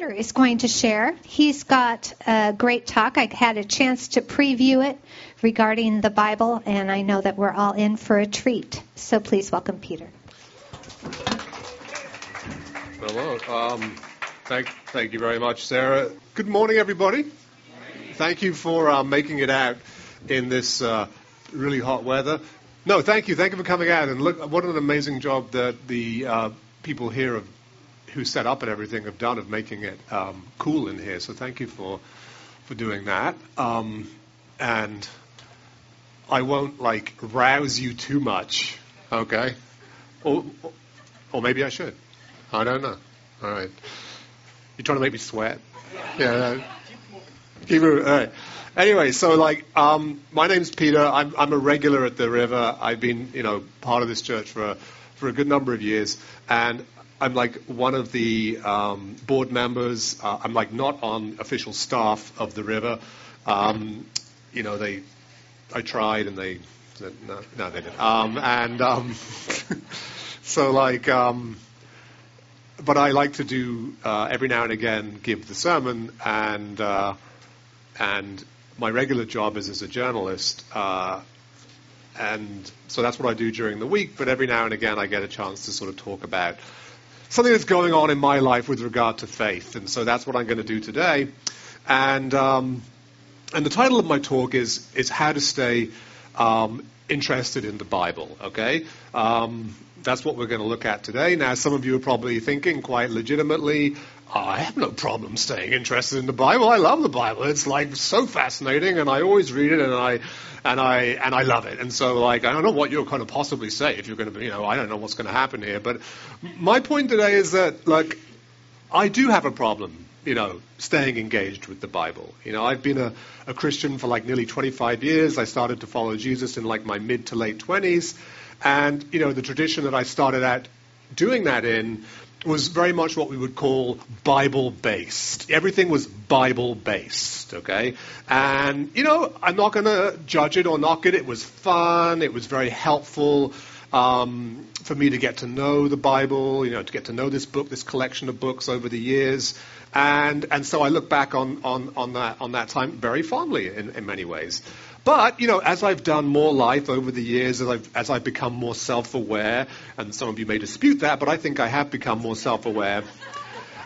Peter is going to share. He's got a great talk. I had a chance to preview it regarding the Bible, and I know that we're all in for a treat. So please welcome Peter. Hello. Um, thank, thank you very much, Sarah. Good morning, everybody. Thank you for uh, making it out in this uh, really hot weather. No, thank you. Thank you for coming out. And look, what an amazing job that the uh, people here have, who set up and everything have done of making it um, cool in here. So thank you for for doing that. Um, and I won't like rouse you too much, okay? Or, or maybe I should. I don't know. All right. You're trying to make me sweat? Yeah. Keep it. All right. Anyway, so like, um, my name's Peter. I'm, I'm a regular at the River. I've been, you know, part of this church for a, for a good number of years, and I'm like one of the um, board members. Uh, I'm like not on official staff of the River. Um, you know, they, I tried and they, no, no they didn't. Um, and um, so like. Um, but I like to do uh, every now and again give the sermon, and uh, and my regular job is as a journalist, uh, and so that's what I do during the week. But every now and again, I get a chance to sort of talk about something that's going on in my life with regard to faith, and so that's what I'm going to do today. And um, and the title of my talk is is how to stay um, interested in the Bible. Okay. Um, that's what we're going to look at today. Now, some of you are probably thinking quite legitimately, I have no problem staying interested in the Bible. I love the Bible. It's like so fascinating, and I always read it, and I and I and I love it. And so, like, I don't know what you're going to possibly say if you're going to, you know, I don't know what's going to happen here. But my point today is that, like, I do have a problem, you know, staying engaged with the Bible. You know, I've been a, a Christian for like nearly 25 years. I started to follow Jesus in like my mid to late 20s. And, you know, the tradition that I started out doing that in was very much what we would call Bible based. Everything was Bible based, okay? And, you know, I'm not going to judge it or knock it. It was fun, it was very helpful. Um, for me to get to know the Bible, you know, to get to know this book, this collection of books over the years, and and so I look back on on, on that on that time very fondly in, in many ways. But, you know, as I've done more life over the years, as I've, as I've become more self-aware, and some of you may dispute that, but I think I have become more self-aware,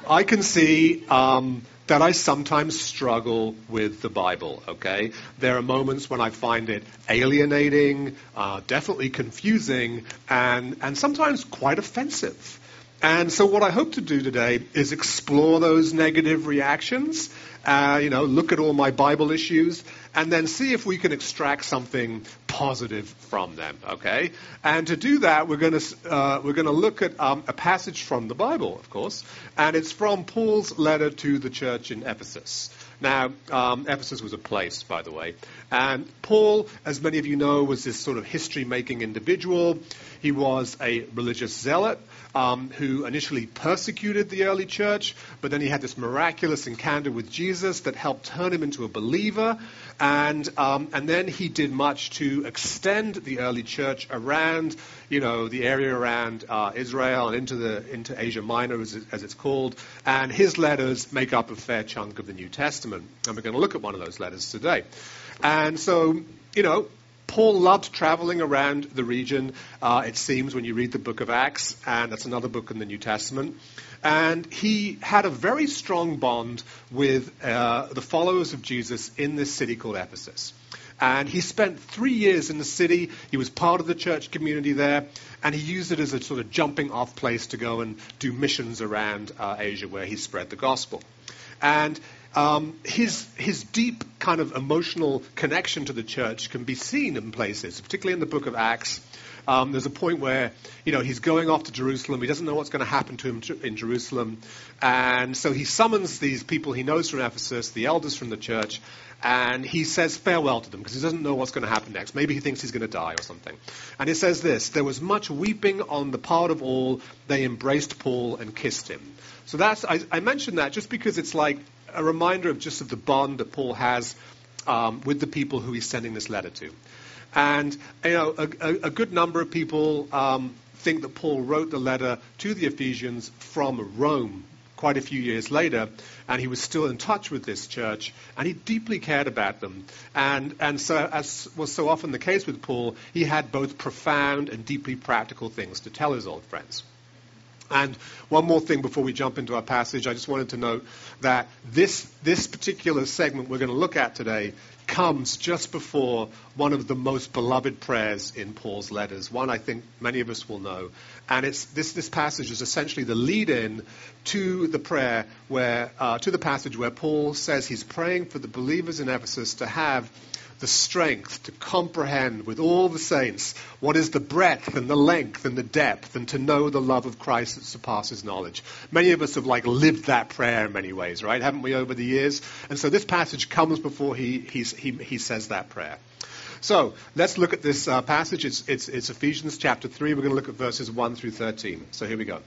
I can see um, that I sometimes struggle with the Bible, okay? There are moments when I find it alienating, uh, definitely confusing, and, and sometimes quite offensive. And so what I hope to do today is explore those negative reactions, uh, you know, look at all my Bible issues, and then see if we can extract something positive from them. Okay, and to do that, we're going to uh, we're going to look at um, a passage from the Bible, of course, and it's from Paul's letter to the church in Ephesus. Now, um, Ephesus was a place, by the way. And Paul, as many of you know, was this sort of history making individual. He was a religious zealot um, who initially persecuted the early church, but then he had this miraculous encounter with Jesus that helped turn him into a believer. And, um, and then he did much to extend the early church around, you know, the area around uh, Israel and into, the, into Asia Minor, as, as it's called. And his letters make up a fair chunk of the New Testament. And we're going to look at one of those letters today. And so, you know, Paul loved traveling around the region, uh, it seems, when you read the book of Acts, and that's another book in the New Testament. And he had a very strong bond with uh, the followers of Jesus in this city called Ephesus. And he spent three years in the city. He was part of the church community there. And he used it as a sort of jumping off place to go and do missions around uh, Asia where he spread the gospel. And um, his, his deep kind of emotional connection to the church can be seen in places, particularly in the book of Acts. Um, there's a point where, you know, he's going off to Jerusalem. He doesn't know what's going to happen to him in Jerusalem. And so he summons these people he knows from Ephesus, the elders from the church, and he says farewell to them because he doesn't know what's going to happen next. Maybe he thinks he's going to die or something. And he says this There was much weeping on the part of all. They embraced Paul and kissed him. So that's, I, I mentioned that just because it's like a reminder of just of the bond that Paul has um, with the people who he's sending this letter to. And you know, a, a, a good number of people um, think that Paul wrote the letter to the Ephesians from Rome, quite a few years later, and he was still in touch with this church, and he deeply cared about them. And, and so, as was so often the case with Paul, he had both profound and deeply practical things to tell his old friends. And one more thing before we jump into our passage, I just wanted to note that this, this particular segment we're going to look at today comes just before one of the most beloved prayers in Paul's letters, one I think many of us will know. And it's, this, this passage is essentially the lead in to the prayer where, uh, to the passage where Paul says he's praying for the believers in Ephesus to have the strength to comprehend with all the saints what is the breadth and the length and the depth and to know the love of Christ that surpasses knowledge. Many of us have like lived that prayer in many ways, right? Haven't we over the years? And so this passage comes before he, he, he says that prayer. So let's look at this uh, passage. It's, it's, it's Ephesians chapter 3. We're going to look at verses 1 through 13. So here we go.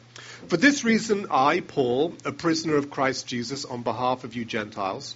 For this reason, I, Paul, a prisoner of Christ Jesus, on behalf of you Gentiles,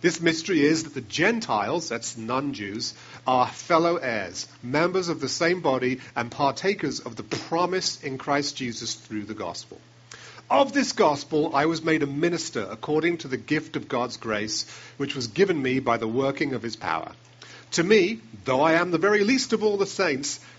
This mystery is that the Gentiles, that's non Jews, are fellow heirs, members of the same body, and partakers of the promise in Christ Jesus through the gospel. Of this gospel I was made a minister according to the gift of God's grace, which was given me by the working of his power. To me, though I am the very least of all the saints,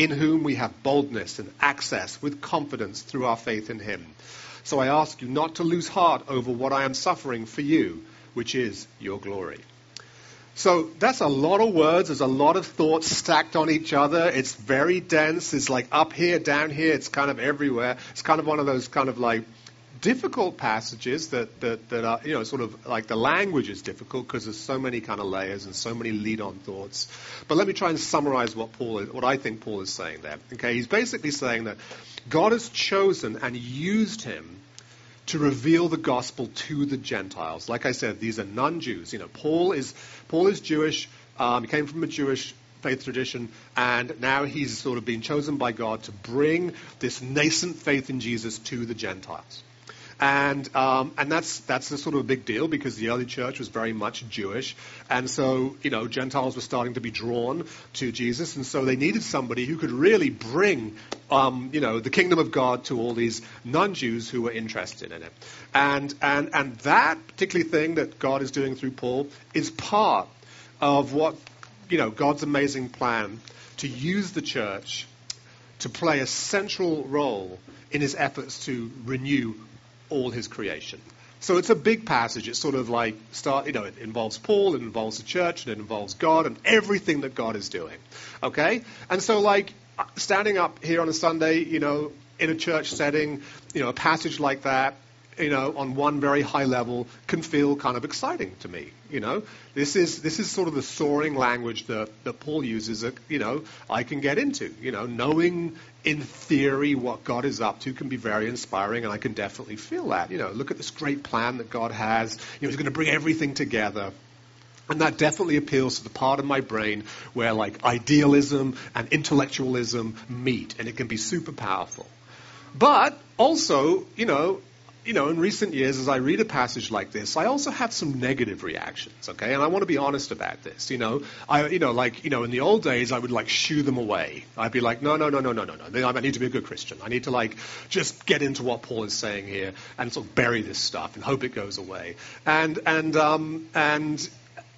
in whom we have boldness and access with confidence through our faith in him. So I ask you not to lose heart over what I am suffering for you, which is your glory. So that's a lot of words. There's a lot of thoughts stacked on each other. It's very dense. It's like up here, down here. It's kind of everywhere. It's kind of one of those kind of like difficult passages that, that, that are, you know, sort of like the language is difficult because there's so many kind of layers and so many lead-on thoughts. But let me try and summarize what Paul, is, what I think Paul is saying there. Okay, he's basically saying that God has chosen and used him to reveal the gospel to the Gentiles. Like I said, these are non-Jews. You know, Paul is Paul is Jewish. Um, he came from a Jewish faith tradition, and now he's sort of been chosen by God to bring this nascent faith in Jesus to the Gentiles. And, um, and that's, that's a sort of a big deal because the early church was very much Jewish. And so, you know, Gentiles were starting to be drawn to Jesus. And so they needed somebody who could really bring, um, you know, the kingdom of God to all these non-Jews who were interested in it. And, and, and that particular thing that God is doing through Paul is part of what, you know, God's amazing plan to use the church to play a central role in his efforts to renew all his creation. So it's a big passage. It's sort of like start, you know, it involves Paul, it involves the church, and it involves God and everything that God is doing. Okay? And so like standing up here on a Sunday, you know, in a church setting, you know, a passage like that, you know, on one very high level can feel kind of exciting to me. You know, this is this is sort of the soaring language that, that Paul uses that you know I can get into. You know, knowing in theory what God is up to can be very inspiring, and I can definitely feel that. You know, look at this great plan that God has. You know, He's going to bring everything together. And that definitely appeals to the part of my brain where like idealism and intellectualism meet, and it can be super powerful. But also, you know, you know, in recent years, as I read a passage like this, I also have some negative reactions, okay? And I want to be honest about this, you know. I, you know, like, you know, in the old days, I would, like, shoo them away. I'd be like, no, no, no, no, no, no, no. I need to be a good Christian. I need to, like, just get into what Paul is saying here and sort of bury this stuff and hope it goes away. And, and, um, and,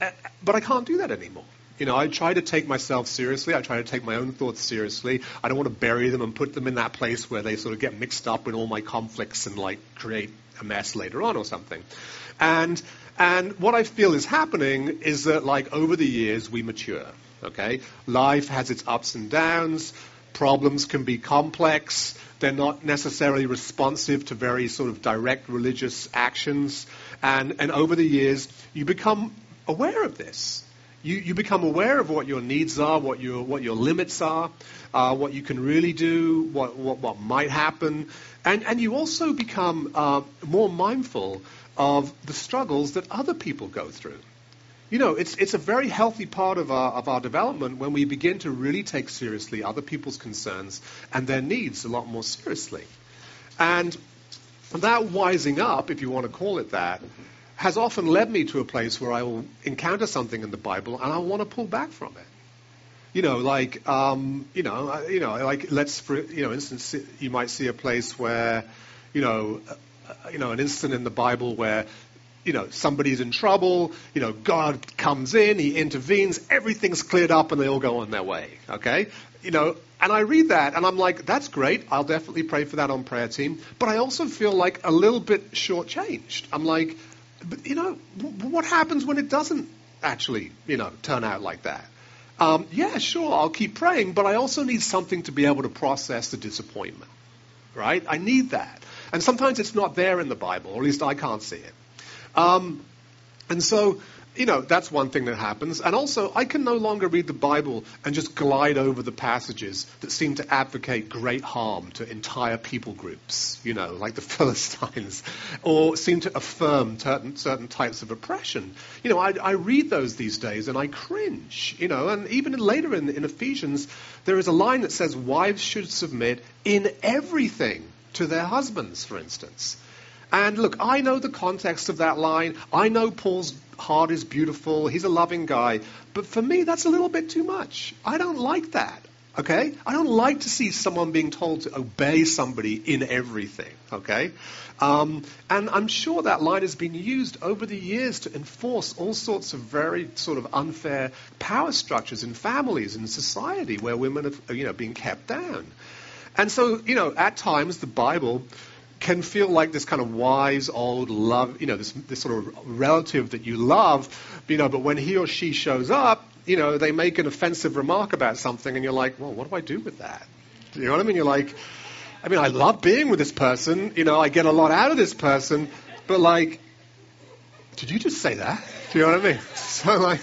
uh, but I can't do that anymore. You know, I try to take myself seriously. I try to take my own thoughts seriously. I don't want to bury them and put them in that place where they sort of get mixed up in all my conflicts and like create a mess later on or something. And and what I feel is happening is that like over the years we mature. Okay, life has its ups and downs. Problems can be complex. They're not necessarily responsive to very sort of direct religious actions. And, and over the years, you become aware of this. You, you become aware of what your needs are, what your, what your limits are, uh, what you can really do, what, what, what might happen. And, and you also become uh, more mindful of the struggles that other people go through. You know, it's, it's a very healthy part of our, of our development when we begin to really take seriously other people's concerns and their needs a lot more seriously. And that wising up, if you want to call it that, has often led me to a place where I will encounter something in the Bible and I want to pull back from it. You know, like, um, you know, you know, like let's, for, you know, instance, you might see a place where, you know, uh, you know, an incident in the Bible where you know, somebody's in trouble, you know, God comes in, he intervenes, everything's cleared up, and they all go on their way. Okay? You know, and I read that, and I'm like, that's great. I'll definitely pray for that on prayer team. But I also feel like a little bit shortchanged. I'm like, but, you know, w- what happens when it doesn't actually, you know, turn out like that? Um, yeah, sure, I'll keep praying, but I also need something to be able to process the disappointment. Right? I need that. And sometimes it's not there in the Bible, or at least I can't see it. Um, and so, you know, that's one thing that happens. And also, I can no longer read the Bible and just glide over the passages that seem to advocate great harm to entire people groups, you know, like the Philistines, or seem to affirm certain, certain types of oppression. You know, I, I, read those these days and I cringe, you know, and even later in, in Ephesians, there is a line that says wives should submit in everything to their husbands, for instance. And look, I know the context of that line. I know Paul's heart is beautiful. He's a loving guy. But for me, that's a little bit too much. I don't like that. Okay? I don't like to see someone being told to obey somebody in everything. Okay? Um, and I'm sure that line has been used over the years to enforce all sorts of very sort of unfair power structures in families and society where women are, you know, being kept down. And so, you know, at times the Bible can feel like this kind of wise old love, you know, this, this sort of relative that you love, you know, but when he or she shows up, you know, they make an offensive remark about something and you're like, well, what do I do with that? You know what I mean? You're like, I mean, I love being with this person, you know, I get a lot out of this person, but like, did you just say that? Do you know what I mean? So like,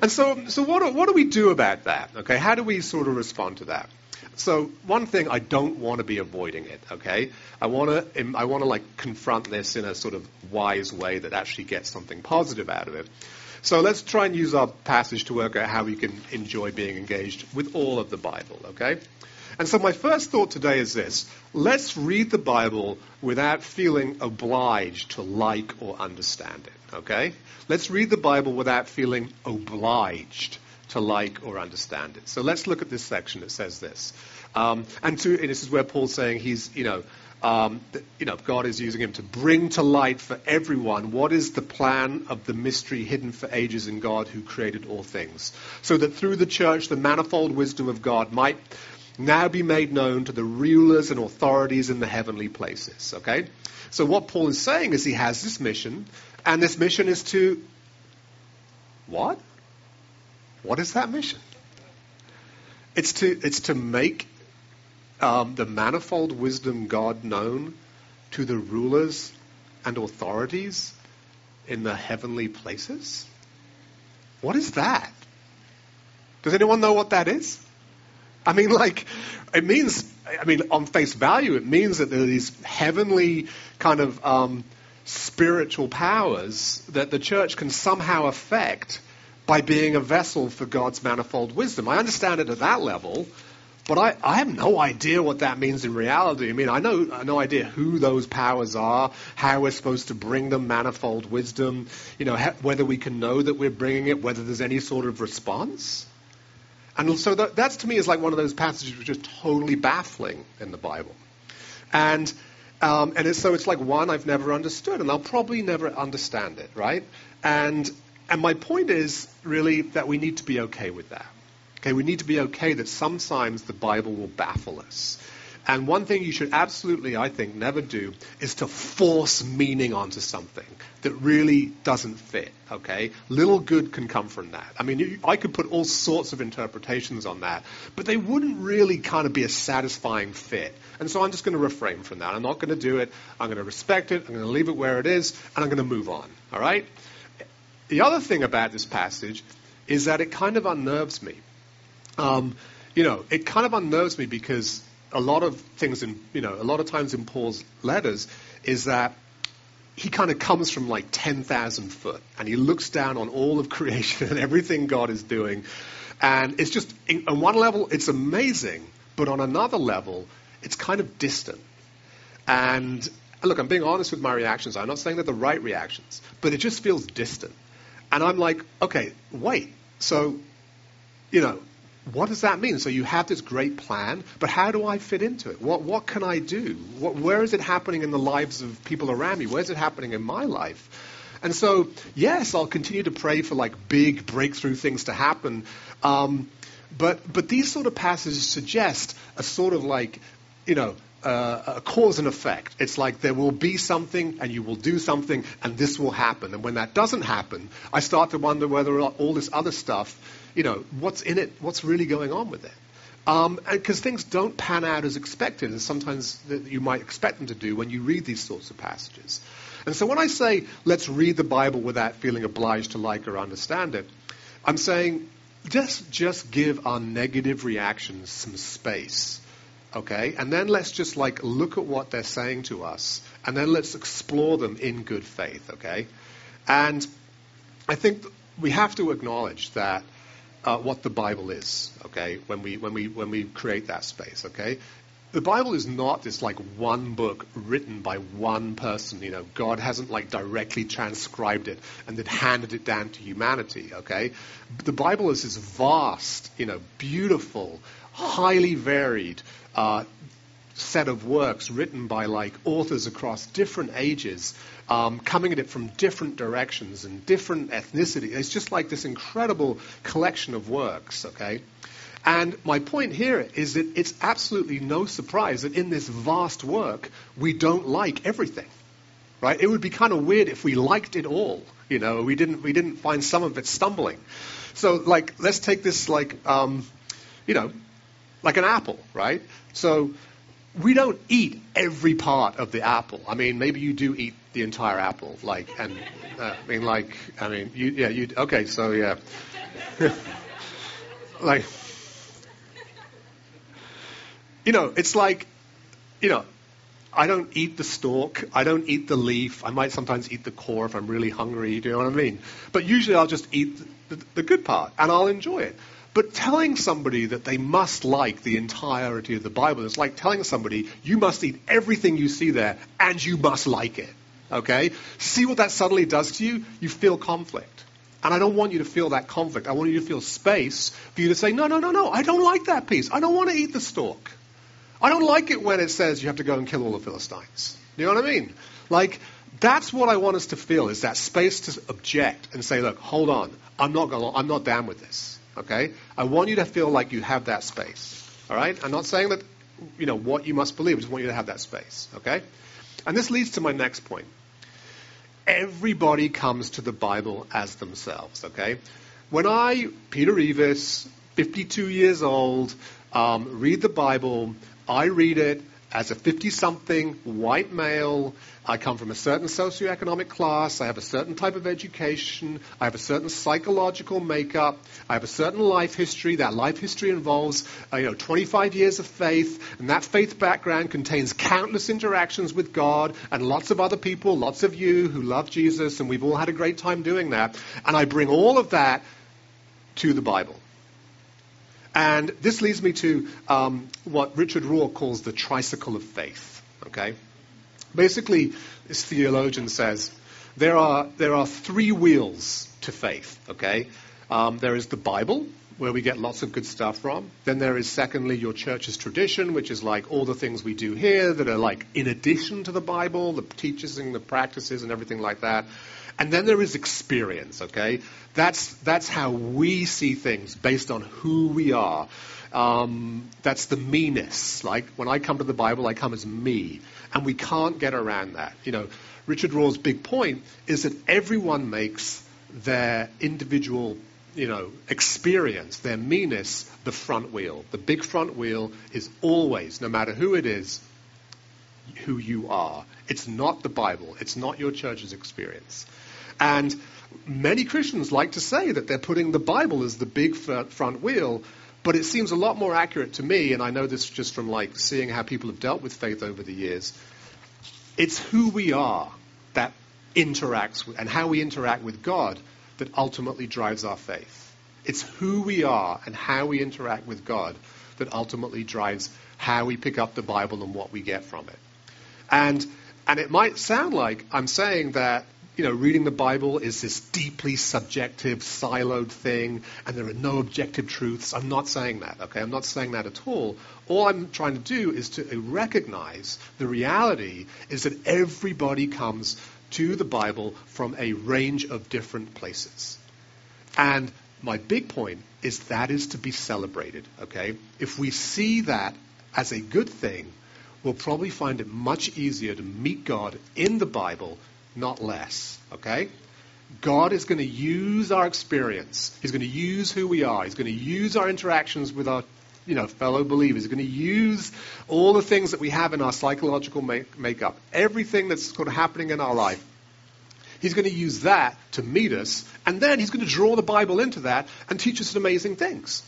and so, so what, do, what do we do about that? Okay, how do we sort of respond to that? So one thing I don't want to be avoiding it. Okay, I want to I want to like confront this in a sort of wise way that actually gets something positive out of it. So let's try and use our passage to work out how we can enjoy being engaged with all of the Bible. Okay. And so my first thought today is this. Let's read the Bible without feeling obliged to like or understand it. Okay? Let's read the Bible without feeling obliged to like or understand it. So let's look at this section. that says this. Um, and, to, and, this is where Paul's saying he's, you know, um, you know, God is using him to bring to light for everyone what is the plan of the mystery hidden for ages in God who created all things. So that through the church, the manifold wisdom of God might now be made known to the rulers and authorities in the heavenly places. Okay? So what Paul is saying is he has this mission, and this mission is to what? What is that mission? It's to, it's to make um, the manifold wisdom God known to the rulers and authorities in the heavenly places? What is that? Does anyone know what that is? I mean, like, it means, I mean, on face value, it means that there are these heavenly kind of um, spiritual powers that the church can somehow affect by being a vessel for God's manifold wisdom. I understand it at that level, but I, I have no idea what that means in reality. I mean, I know I no idea who those powers are, how we're supposed to bring them manifold wisdom, you know, whether we can know that we're bringing it, whether there's any sort of response. And so that, that's to me is like one of those passages which is totally baffling in the Bible. And um, and it's, so it's like one I've never understood, and I'll probably never understand it, right? And and my point is really that we need to be okay with that. Okay, we need to be okay that sometimes the Bible will baffle us. And one thing you should absolutely, I think, never do is to force meaning onto something that really doesn't fit, okay? Little good can come from that. I mean, I could put all sorts of interpretations on that, but they wouldn't really kind of be a satisfying fit. And so I'm just going to refrain from that. I'm not going to do it. I'm going to respect it. I'm going to leave it where it is, and I'm going to move on, all right? The other thing about this passage is that it kind of unnerves me. Um, you know, it kind of unnerves me because a lot of things in, you know, a lot of times in Paul's letters is that he kind of comes from like 10,000 foot and he looks down on all of creation and everything God is doing. And it's just, on one level, it's amazing, but on another level, it's kind of distant. And look, I'm being honest with my reactions. I'm not saying they're the right reactions, but it just feels distant. And I'm like, okay, wait. So, you know, what does that mean? So you have this great plan, but how do I fit into it? What, what can I do? What, where is it happening in the lives of people around me? Where is it happening in my life? And so, yes, I'll continue to pray for like big breakthrough things to happen. Um, but, but these sort of passages suggest a sort of like, you know, uh, a cause and effect. It's like there will be something and you will do something and this will happen. And when that doesn't happen, I start to wonder whether all this other stuff you know, what's in it, what's really going on with it. Because um, things don't pan out as expected, as sometimes you might expect them to do when you read these sorts of passages. And so when I say let's read the Bible without feeling obliged to like or understand it, I'm saying just just give our negative reactions some space, okay? And then let's just like look at what they're saying to us, and then let's explore them in good faith, okay? And I think we have to acknowledge that uh, what the Bible is, okay, when we, when, we, when we create that space, okay? The Bible is not this like one book written by one person, you know, God hasn't like directly transcribed it and then handed it down to humanity, okay? The Bible is this vast, you know, beautiful, highly varied, uh, set of works written by like authors across different ages, um, coming at it from different directions and different ethnicity. It's just like this incredible collection of works, okay? And my point here is that it's absolutely no surprise that in this vast work, we don't like everything, right? It would be kind of weird if we liked it all, you know, we didn't, we didn't find some of it stumbling. So, like, let's take this, like, um, you know, like an apple, right? So, we don't eat every part of the apple. I mean, maybe you do eat the entire apple, like, and uh, I mean, like, I mean, you, yeah, you, okay, so yeah, like, you know, it's like, you know, I don't eat the stalk. I don't eat the leaf. I might sometimes eat the core if I'm really hungry. Do you know what I mean? But usually I'll just eat the, the, the good part and I'll enjoy it. But telling somebody that they must like the entirety of the Bible is like telling somebody you must eat everything you see there and you must like it. Okay? See what that suddenly does to you? You feel conflict. And I don't want you to feel that conflict. I want you to feel space for you to say, no, no, no, no, I don't like that piece. I don't want to eat the stalk. I don't like it when it says you have to go and kill all the Philistines. You know what I mean? Like, that's what I want us to feel is that space to object and say, look, hold on. I'm not, going I'm not down with this. Okay? I want you to feel like you have that space. All right? I'm not saying that, you know, what you must believe. I just want you to have that space. Okay? And this leads to my next point. Everybody comes to the Bible as themselves. Okay? When I, Peter Eavis, 52 years old, um, read the Bible, I read it as a 50 something white male, I come from a certain socioeconomic class, I have a certain type of education, I have a certain psychological makeup, I have a certain life history. That life history involves uh, you know, 25 years of faith, and that faith background contains countless interactions with God and lots of other people, lots of you who love Jesus, and we've all had a great time doing that. And I bring all of that to the Bible. And this leads me to um, what Richard Rohr calls the tricycle of faith. Okay? Basically, this theologian says there are, there are three wheels to faith. Okay? Um, there is the Bible, where we get lots of good stuff from. Then there is, secondly, your church's tradition, which is like all the things we do here that are like in addition to the Bible, the teachings and the practices and everything like that. And then there is experience, okay? That's, that's how we see things based on who we are. Um, that's the me-ness. Like when I come to the Bible, I come as me. And we can't get around that. You know, Richard Rohr's big point is that everyone makes their individual you know, experience, their me-ness, the front wheel. The big front wheel is always, no matter who it is, who you are. It's not the Bible. It's not your church's experience. And many Christians like to say that they're putting the Bible as the big front wheel, but it seems a lot more accurate to me, and I know this just from like seeing how people have dealt with faith over the years. It's who we are that interacts with, and how we interact with God that ultimately drives our faith. It's who we are and how we interact with God that ultimately drives how we pick up the Bible and what we get from it. And and it might sound like I'm saying that you know, reading the Bible is this deeply subjective, siloed thing, and there are no objective truths. I'm not saying that, okay? I'm not saying that at all. All I'm trying to do is to recognize the reality is that everybody comes to the Bible from a range of different places. And my big point is that is to be celebrated, okay? If we see that as a good thing, we'll probably find it much easier to meet God in the Bible, not less, okay? God is going to use our experience. He's going to use who we are. He's going to use our interactions with our you know, fellow believers. He's going to use all the things that we have in our psychological make- makeup, everything that's sort of happening in our life. He's going to use that to meet us, and then he's going to draw the Bible into that and teach us amazing things.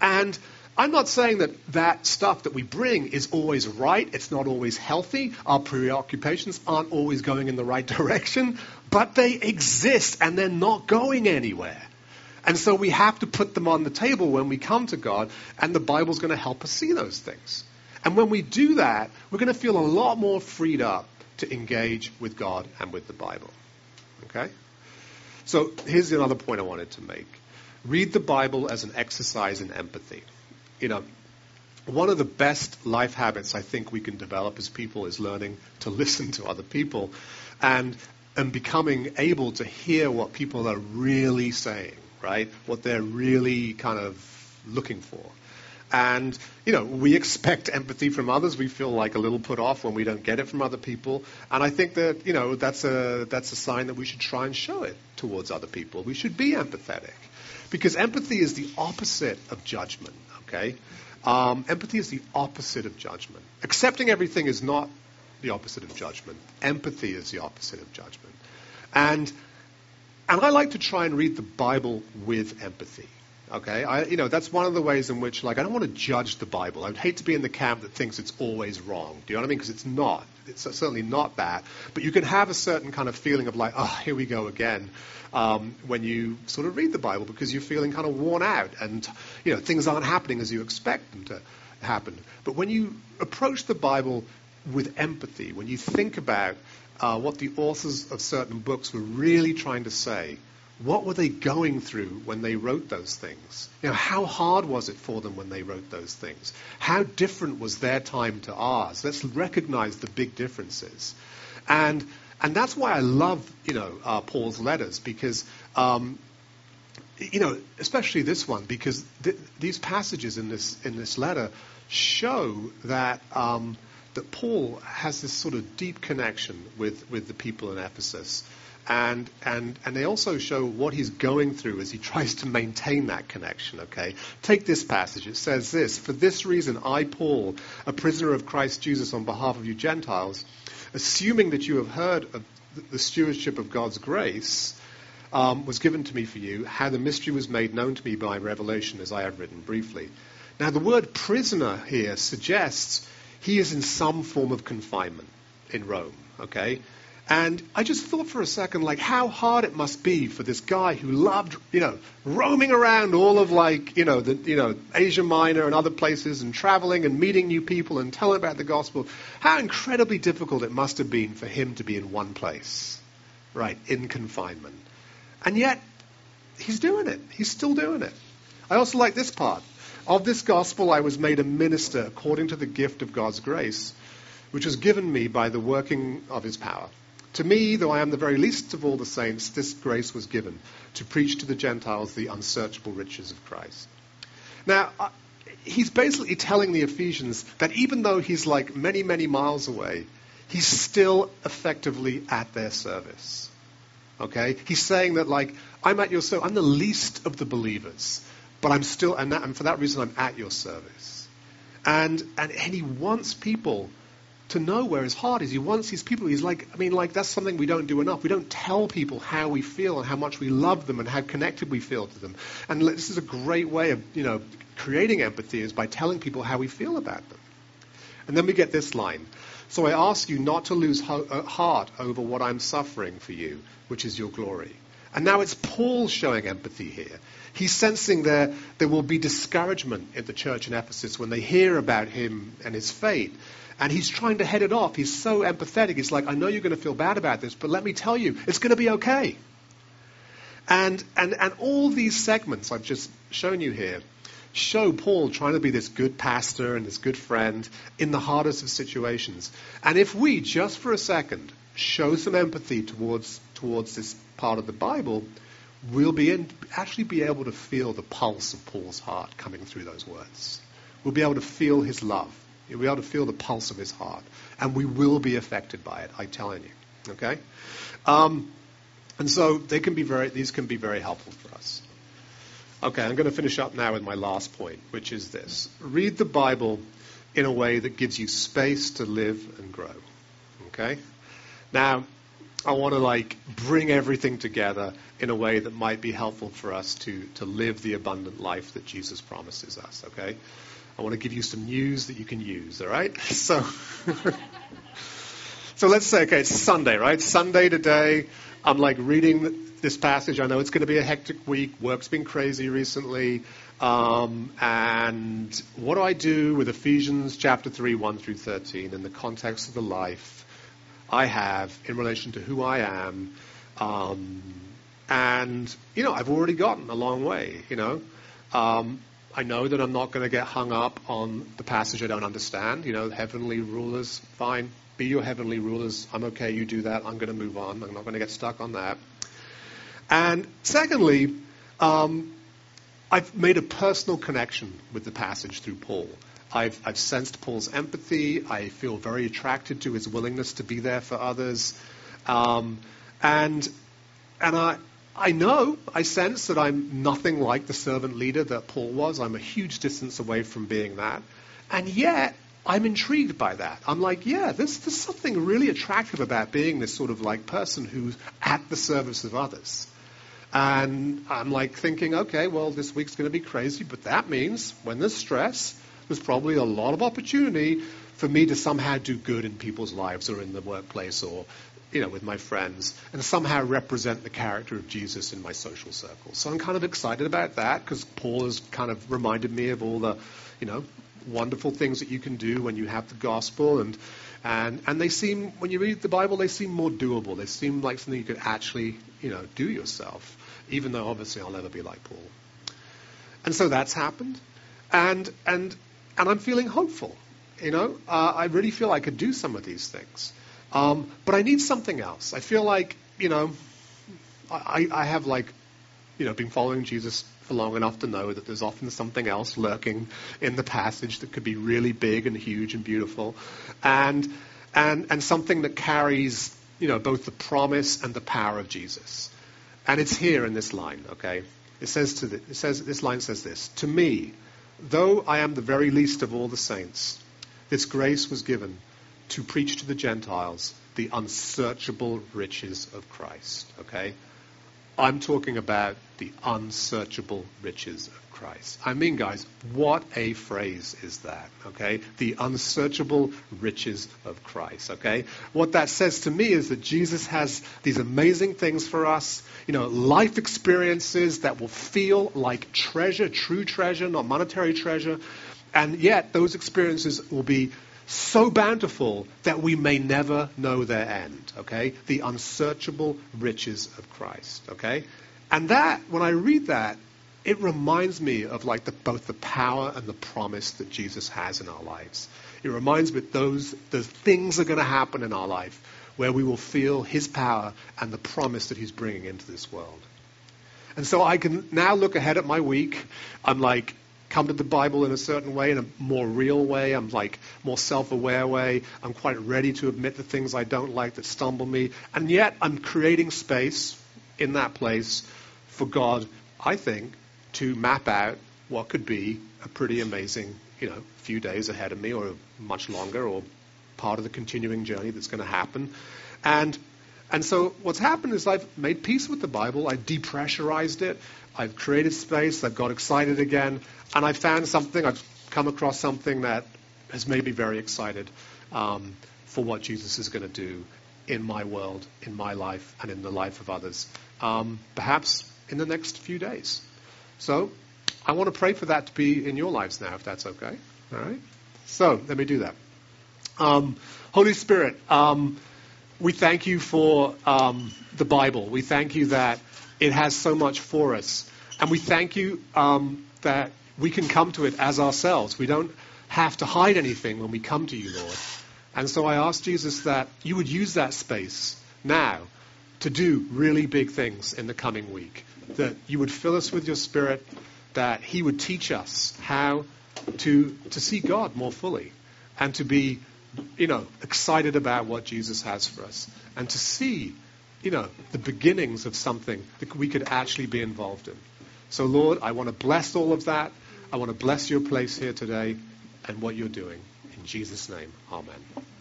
And I'm not saying that that stuff that we bring is always right. It's not always healthy. Our preoccupations aren't always going in the right direction, but they exist and they're not going anywhere. And so we have to put them on the table when we come to God, and the Bible's going to help us see those things. And when we do that, we're going to feel a lot more freed up to engage with God and with the Bible. Okay? So here's another point I wanted to make. Read the Bible as an exercise in empathy. You know, one of the best life habits I think we can develop as people is learning to listen to other people and and becoming able to hear what people are really saying right? What they're really kind of looking for. And, you know, we expect empathy from others. We feel like a little put off when we don't get it from other people. And I think that, you know, that's a, that's a sign that we should try and show it towards other people. We should be empathetic. Because empathy is the opposite of judgment, okay? Um, empathy is the opposite of judgment. Accepting everything is not the opposite of judgment. Empathy is the opposite of judgment. And and I like to try and read the Bible with empathy. Okay, I, you know that's one of the ways in which, like, I don't want to judge the Bible. I'd hate to be in the camp that thinks it's always wrong. Do you know what I mean? Because it's not. It's certainly not that. But you can have a certain kind of feeling of like, oh, here we go again, um, when you sort of read the Bible because you're feeling kind of worn out and you know things aren't happening as you expect them to happen. But when you approach the Bible with empathy, when you think about uh, what the authors of certain books were really trying to say. What were they going through when they wrote those things? You know, how hard was it for them when they wrote those things? How different was their time to ours? Let's recognize the big differences. And, and that's why I love, you know, uh, Paul's letters because, um, you know, especially this one because th- these passages in this, in this letter show that, um, that Paul has this sort of deep connection with, with the people in Ephesus. And, and, and they also show what he's going through as he tries to maintain that connection, okay? Take this passage. It says this For this reason, I, Paul, a prisoner of Christ Jesus on behalf of you Gentiles, assuming that you have heard of the stewardship of God's grace, um, was given to me for you, how the mystery was made known to me by revelation, as I have written briefly. Now, the word prisoner here suggests he is in some form of confinement in Rome, okay? And I just thought for a second, like, how hard it must be for this guy who loved, you know, roaming around all of, like, you know, the, you know, Asia Minor and other places and traveling and meeting new people and telling about the gospel. How incredibly difficult it must have been for him to be in one place, right, in confinement. And yet, he's doing it. He's still doing it. I also like this part. Of this gospel I was made a minister according to the gift of God's grace, which was given me by the working of his power. To me, though I am the very least of all the saints, this grace was given to preach to the Gentiles the unsearchable riches of Christ. Now, uh, he's basically telling the Ephesians that even though he's like many, many miles away, he's still effectively at their service. Okay? He's saying that, like, I'm at your service. I'm the least of the believers, but I'm still, and, that, and for that reason, I'm at your service. And, and, and he wants people to know where his heart is. He wants these people. He's like, I mean, like, that's something we don't do enough. We don't tell people how we feel and how much we love them and how connected we feel to them. And this is a great way of, you know, creating empathy is by telling people how we feel about them. And then we get this line. So I ask you not to lose ho- uh, heart over what I'm suffering for you, which is your glory. And now it's Paul showing empathy here. He's sensing there, there will be discouragement in the church in Ephesus when they hear about him and his fate. And he's trying to head it off. He's so empathetic. He's like, I know you're going to feel bad about this, but let me tell you, it's going to be okay. And, and, and all these segments I've just shown you here show Paul trying to be this good pastor and this good friend in the hardest of situations. And if we, just for a second, show some empathy towards, towards this part of the Bible, we'll be in, actually be able to feel the pulse of Paul's heart coming through those words. We'll be able to feel his love. We'll be able to feel the pulse of his heart. And we will be affected by it, I'm telling you. Okay? Um, and so they can be very, these can be very helpful for us. Okay, I'm going to finish up now with my last point, which is this. Read the Bible in a way that gives you space to live and grow. Okay? Now, I want to like bring everything together in a way that might be helpful for us to, to live the abundant life that Jesus promises us, okay? I want to give you some news that you can use, all right? So, so let's say, okay, it's Sunday, right? Sunday today. I'm like reading this passage. I know it's going to be a hectic week. Work's been crazy recently. Um, and what do I do with Ephesians chapter 3, 1 through 13 in the context of the life I have in relation to who I am? Um, and, you know, I've already gotten a long way, you know. Um, I know that I'm not going to get hung up on the passage I don't understand. You know, heavenly rulers, fine. Be your heavenly rulers. I'm okay. You do that. I'm going to move on. I'm not going to get stuck on that. And secondly, um, I've made a personal connection with the passage through Paul. I've, I've sensed Paul's empathy. I feel very attracted to his willingness to be there for others. Um, and and I, I know, I sense that I'm nothing like the servant leader that Paul was. I'm a huge distance away from being that. And yet, I'm intrigued by that. I'm like, yeah, there's, there's something really attractive about being this sort of like person who's at the service of others. And I'm like thinking, okay, well, this week's going to be crazy, but that means when there's stress, there's probably a lot of opportunity for me to somehow do good in people's lives or in the workplace or you know, with my friends and somehow represent the character of Jesus in my social circle. So I'm kind of excited about that because Paul has kind of reminded me of all the, you know, wonderful things that you can do when you have the gospel and and and they seem when you read the Bible they seem more doable. They seem like something you could actually, you know, do yourself, even though obviously I'll never be like Paul. And so that's happened. And and and I'm feeling hopeful. You know, uh, I really feel I could do some of these things. Um, but I need something else. I feel like, you know, I, I have like, you know, been following Jesus for long enough to know that there's often something else lurking in the passage that could be really big and huge and beautiful, and and and something that carries, you know, both the promise and the power of Jesus. And it's here in this line, okay? It says to the, it says this line says this: To me, though I am the very least of all the saints, this grace was given to preach to the Gentiles the unsearchable riches of Christ. Okay? I'm talking about the unsearchable riches of Christ. I mean, guys, what a phrase is that, okay? The unsearchable riches of Christ, okay? What that says to me is that Jesus has these amazing things for us, you know, life experiences that will feel like treasure, true treasure, not monetary treasure, and yet those experiences will be so bountiful that we may never know their end. Okay? The unsearchable riches of Christ. Okay? And that, when I read that, it reminds me of like the, both the power and the promise that Jesus has in our lives. It reminds me that those, those things are going to happen in our life where we will feel his power and the promise that he's bringing into this world. And so I can now look ahead at my week. I'm like, come to the Bible in a certain way, in a more real way. I'm like more self-aware way. I'm quite ready to admit the things I don't like that stumble me. And yet I'm creating space in that place for God, I think, to map out what could be a pretty amazing, you know, few days ahead of me or much longer or part of the continuing journey that's going to happen. And and so what's happened is I've made peace with the Bible. I've depressurized it. I've created space. I've got excited again. And I found something, I've come across something that has made me very excited um, for what Jesus is going to do in my world, in my life, and in the life of others, um, perhaps in the next few days. So I want to pray for that to be in your lives now, if that's okay. All right? So let me do that. Um, Holy Spirit, um, we thank you for um, the Bible. We thank you that it has so much for us. And we thank you um, that we can come to it as ourselves. We don't have to hide anything when we come to you, Lord. And so I ask Jesus that you would use that space now to do really big things in the coming week. That you would fill us with your Spirit, that He would teach us how to, to see God more fully and to be you know, excited about what Jesus has for us and to see, you know, the beginnings of something that we could actually be involved in. So, Lord, I want to bless all of that. I want to bless your place here today and what you're doing. In Jesus' name, amen.